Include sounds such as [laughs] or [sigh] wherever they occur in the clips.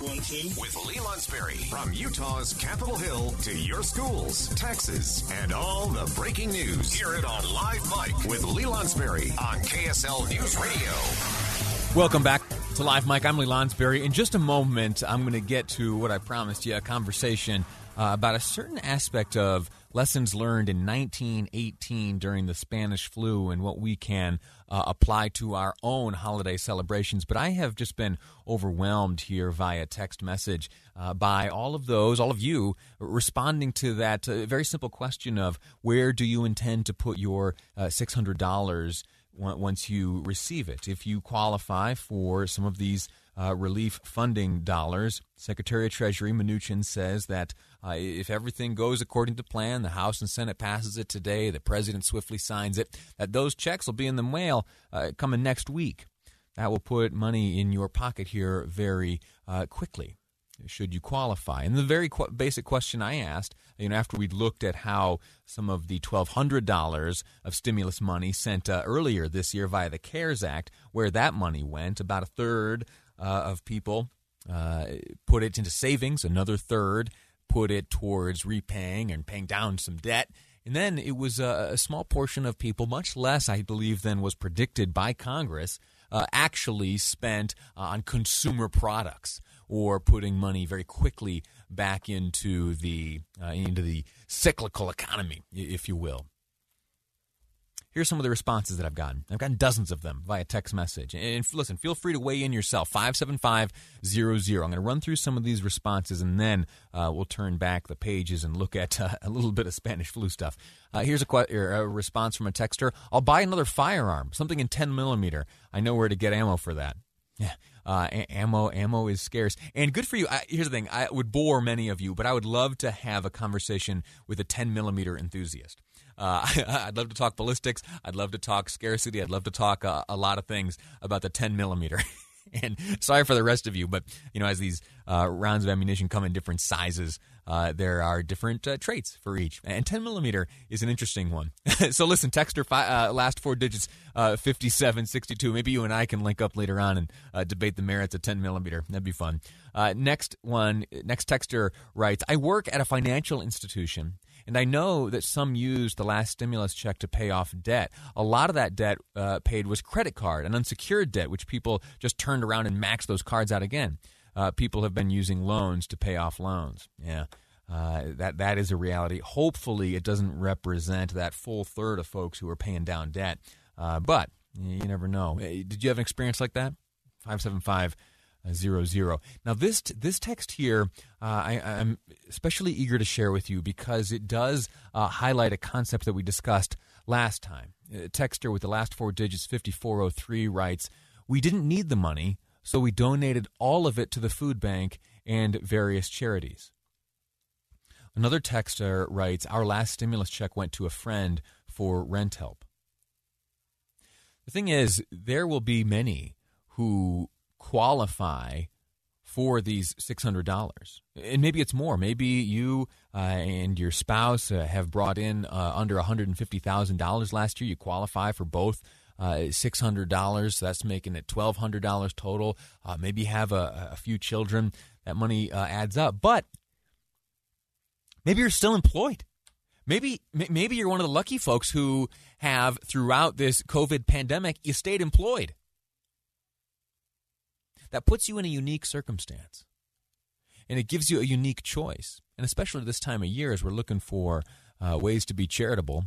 With Lee Lonsberry. From Utah's Capitol Hill to your schools, taxes, and all the breaking news. Hear it on Live Mic with Lee Lonsberry on KSL News Radio. Welcome back to Live Mic. I'm Lee Lonsberry. In just a moment, I'm going to get to what I promised you a conversation uh, about a certain aspect of lessons learned in 1918 during the Spanish flu and what we can uh, apply to our own holiday celebrations. But I have just been overwhelmed here via text message uh, by all of those, all of you, responding to that uh, very simple question of where do you intend to put your uh, $600 once you receive it? If you qualify for some of these uh, relief funding dollars. Secretary of Treasury Mnuchin says that uh, if everything goes according to plan, the House and Senate passes it today, the president swiftly signs it, that those checks will be in the mail uh, coming next week. That will put money in your pocket here very uh, quickly should you qualify? And the very qu- basic question I asked, you know, after we'd looked at how some of the $1,200 of stimulus money sent uh, earlier this year via the CARES Act, where that money went, about a third of people uh, put it into savings, another third put it towards repaying and paying down some debt. And then it was a, a small portion of people, much less, I believe, than was predicted by Congress, uh, actually spent uh, on consumer products or putting money very quickly back into the uh, into the cyclical economy, if you will. Here's some of the responses that I've gotten. I've gotten dozens of them via text message. And listen, feel free to weigh in yourself. 57500. I'm going to run through some of these responses and then uh, we'll turn back the pages and look at [laughs] uh, a little bit of Spanish flu stuff. Uh, here's a, que- a, response from a texter I'll buy another firearm, something in 10 millimeter. I know where to get ammo for that. Yeah. Uh, ammo ammo is scarce and good for you I, here's the thing i would bore many of you but i would love to have a conversation with a 10 millimeter enthusiast uh, [laughs] I'd love to talk ballistics. I'd love to talk scarcity. I'd love to talk uh, a lot of things about the 10 millimeter. [laughs] and sorry for the rest of you, but you know, as these uh, rounds of ammunition come in different sizes, uh, there are different uh, traits for each. And 10 millimeter is an interesting one. [laughs] so listen, texter fi- uh, last four digits uh, 5762. Maybe you and I can link up later on and uh, debate the merits of 10 millimeter. That'd be fun. next one, next texter writes, I work at a financial institution and I know that some used the last stimulus check to pay off debt. A lot of that debt uh, paid was credit card and unsecured debt, which people just turned around and maxed those cards out again. Uh, people have been using loans to pay off loans. Yeah. Uh, that that is a reality. Hopefully, it doesn't represent that full third of folks who are paying down debt. Uh, but you never know. Did you have an experience like that? Five seven five zero zero. Now this this text here, uh, I, am especially eager to share with you because it does uh, highlight a concept that we discussed last time. A texter with the last four digits fifty four oh three writes, "We didn't need the money, so we donated all of it to the food bank and various charities." Another texter writes, "Our last stimulus check went to a friend for rent help." The thing is, there will be many who qualify for these $600 and maybe it's more maybe you uh, and your spouse uh, have brought in uh, under $150000 last year you qualify for both uh, $600 that's making it $1200 total. Uh, maybe have a, a, few children. That money uh, adds up. But maybe you're still employed. Maybe maybe you're one of the lucky folks who have throughout this covid pandemic you stayed employed. That puts you in a unique circumstance. And it gives you a unique choice. And especially this time of year, as we're looking for uh, ways to be charitable,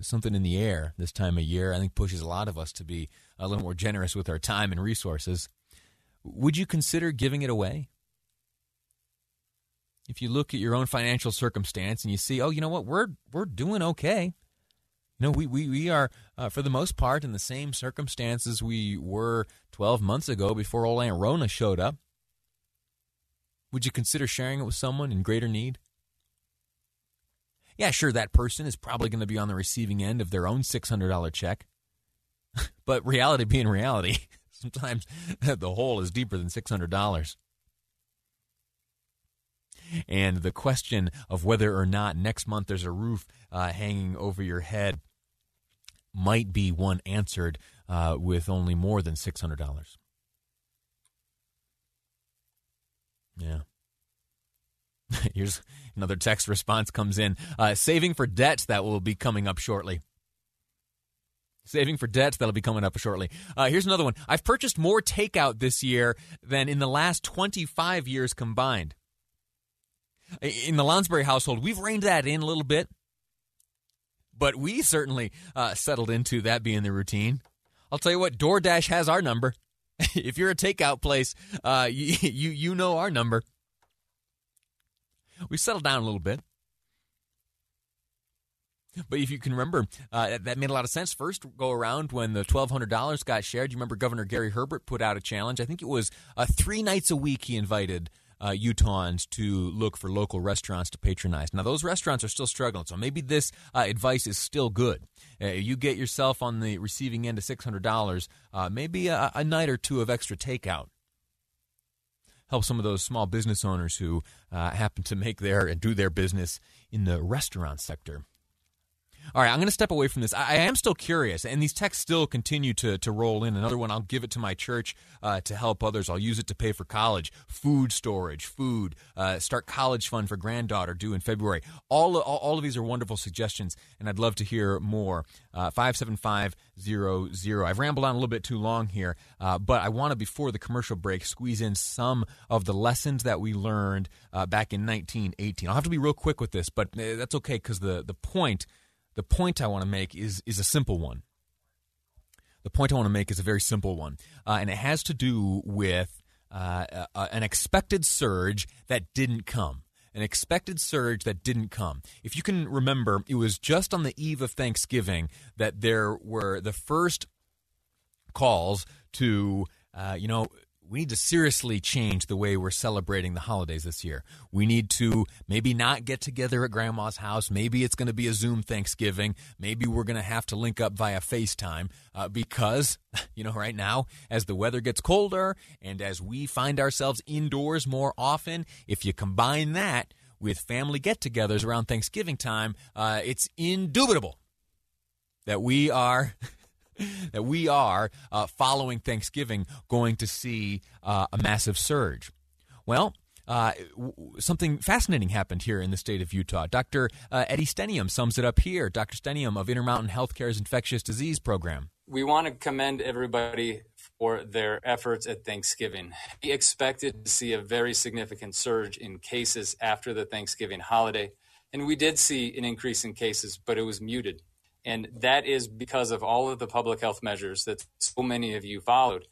something in the air this time of year, I think pushes a lot of us to be a little more generous with our time and resources. Would you consider giving it away? If you look at your own financial circumstance and you see, oh, you know what, we're we're doing okay. You know, we we, we are uh, for the most part in the same circumstances we were 12 months ago before old Aunt Rona showed up. Would you consider sharing it with someone in greater need? Yeah, sure, that person is probably going to be on the receiving end of their own $600 check. [laughs] but reality being reality, [laughs] sometimes [laughs] the hole is deeper than $600. And the question of whether or not next month there's a roof uh, hanging over your head might be one answered uh, with only more than $600. Yeah. [laughs] Here's another text response comes in. Uh, saving for debts that will be coming up shortly. Saving for debts that'll be coming up shortly. Uh, here's another one. I've purchased more takeout this year than in the last 25 years combined. In the Lonsberry household, we've reined that in a little bit, but we certainly uh, settled into that being the routine. I'll tell you what, DoorDash has our number. [laughs] if you're a takeout place, uh, you, [laughs] you you know our number we settled down a little bit. But if you can remember, uh, that made a lot of sense. First go around when the twelve hundred dollars got shared. You remember Governor Gary Herbert put out a challenge. I think it was uh, three nights a week. He invited uh, Utahns to look for local restaurants to patronize. Now those restaurants are still struggling, so maybe this uh, advice is still good. Uh, you get yourself on the receiving end of six hundred dollars, uh, maybe a, a night or two of extra takeout help some of those small business owners who uh, happen to make their and do their business in the restaurant sector. All right, I'm going to step away from this. I, I, am still curious, and these texts still continue to, to roll in. Another one, I'll give it to my church uh, to help others. I'll use it to pay for college, food storage, food, uh, start college fund for granddaughter due in February. All, all, all, of these are wonderful suggestions, and I'd love to hear more. Uh, 57500. I've rambled on a little bit too long here, uh, but I want to, before the commercial break, squeeze in some of the lessons that we learned uh, back in 1918. I'll have to be real quick with this, but uh, that's okay because the, the point – the point I want to make is is a simple one. The point I want to make is a very simple one, uh, and it has to do with uh, uh, an expected surge that didn't come. An expected surge that didn't come. If you can remember, it was just on the eve of Thanksgiving that there were the first calls to, uh, you know, we need to seriously change the way we're celebrating the holidays this year. We need to maybe not get together at grandma's house. Maybe it's going to be a Zoom Thanksgiving. Maybe we're going to have to link up via FaceTime uh, because, [laughs] you know, right now, as the weather gets colder and as we find ourselves indoors more often, if you combine that with family get togethers around Thanksgiving time, uh, it's indubitable that we are. [laughs] [laughs] that we are, uh, following Thanksgiving, going to see uh, a massive surge. Well, uh, something fascinating happened here in the state of Utah. Dr. Uh, Eddie Stenehjem sums it up here. Dr. Stenehjem of Intermountain Healthcare's infectious disease program. We want to commend everybody for their efforts at Thanksgiving. We expected to see a very significant surge in cases after the Thanksgiving holiday, and we did see an increase in cases, but it was muted. And that is because of all of the public health measures that so many of you followed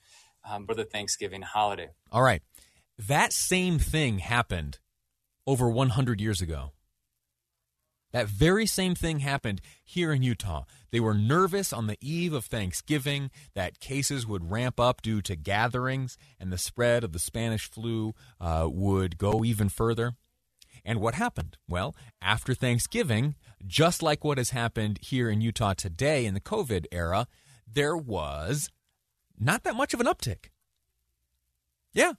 um, for the Thanksgiving holiday. All right. That same thing happened over 100 years ago. That very same thing happened here in Utah. They were nervous on the eve of Thanksgiving that cases would ramp up due to gatherings and the spread of the Spanish flu uh, would go even further. And what happened? Well, after Thanksgiving, just like what has happened here in Utah today in the COVID era, there was not that much of an uptick. Yeah.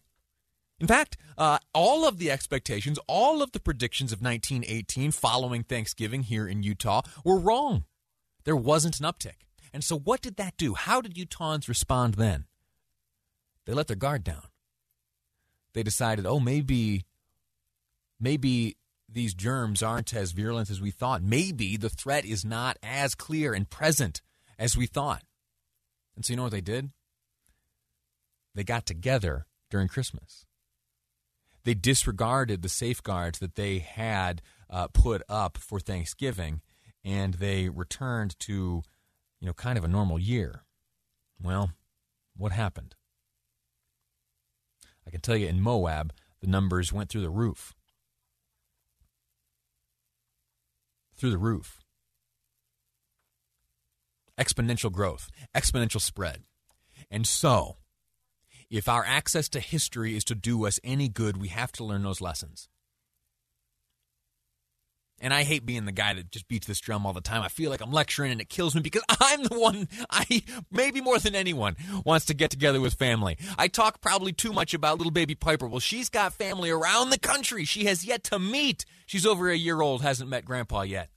In fact, uh, all of the expectations, all of the predictions of 1918 following Thanksgiving here in Utah were wrong. There wasn't an uptick. And so, what did that do? How did Utahns respond then? They let their guard down. They decided, oh, maybe maybe these germs aren't as virulent as we thought. Maybe the threat is not as clear and present as we thought. And so, you know what they did? They got together during Christmas. They disregarded the safeguards that they had uh, put up for Thanksgiving, and they returned to, you know, kind of a normal year. Well, what happened? I can tell you in Moab, the numbers went through the roof. Through the roof. Exponential growth, exponential spread. And so, if our access to history is to do us any good, we have to learn those lessons. And I hate being the guy that just beats this drum all the time. I feel like I'm lecturing and it kills me because [laughs] I'm the one, I maybe more than anyone, wants to get together with family. I talk probably too much about little baby Piper. Well, she's got family around the country she has yet to meet. She's over a year old, hasn't met grandpa yet.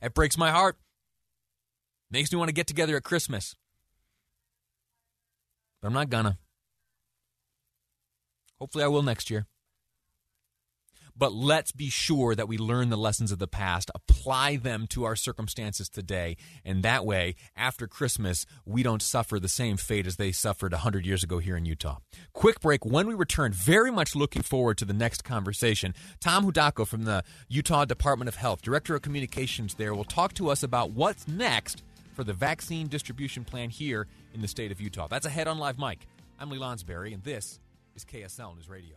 It breaks my heart. Makes me want to get together at Christmas. But I'm not gonna. Hopefully, I will next year. But let's be sure that we learn the lessons of the past, apply them to our circumstances today, and that way, after Christmas, we don't suffer the same fate as they suffered 100 years ago here in Utah. Quick break. When we return, very much looking forward to the next conversation. Tom Hudachko from the Utah Department of Health, Director of Communications there, will talk to us about what's next for the vaccine distribution plan here in the state of Utah. That's ahead on Live Mic. I'm Lee Lonsberry, and this is KSL News Radio.